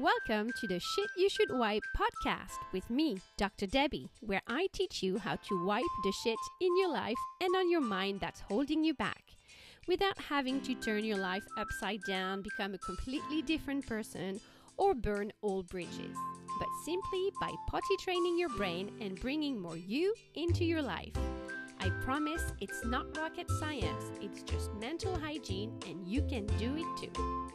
Welcome to the Shit You Should Wipe podcast with me, Dr. Debbie, where I teach you how to wipe the shit in your life and on your mind that's holding you back without having to turn your life upside down, become a completely different person, or burn all bridges, but simply by potty training your brain and bringing more you into your life. I promise it's not rocket science, it's just mental hygiene, and you can do it too.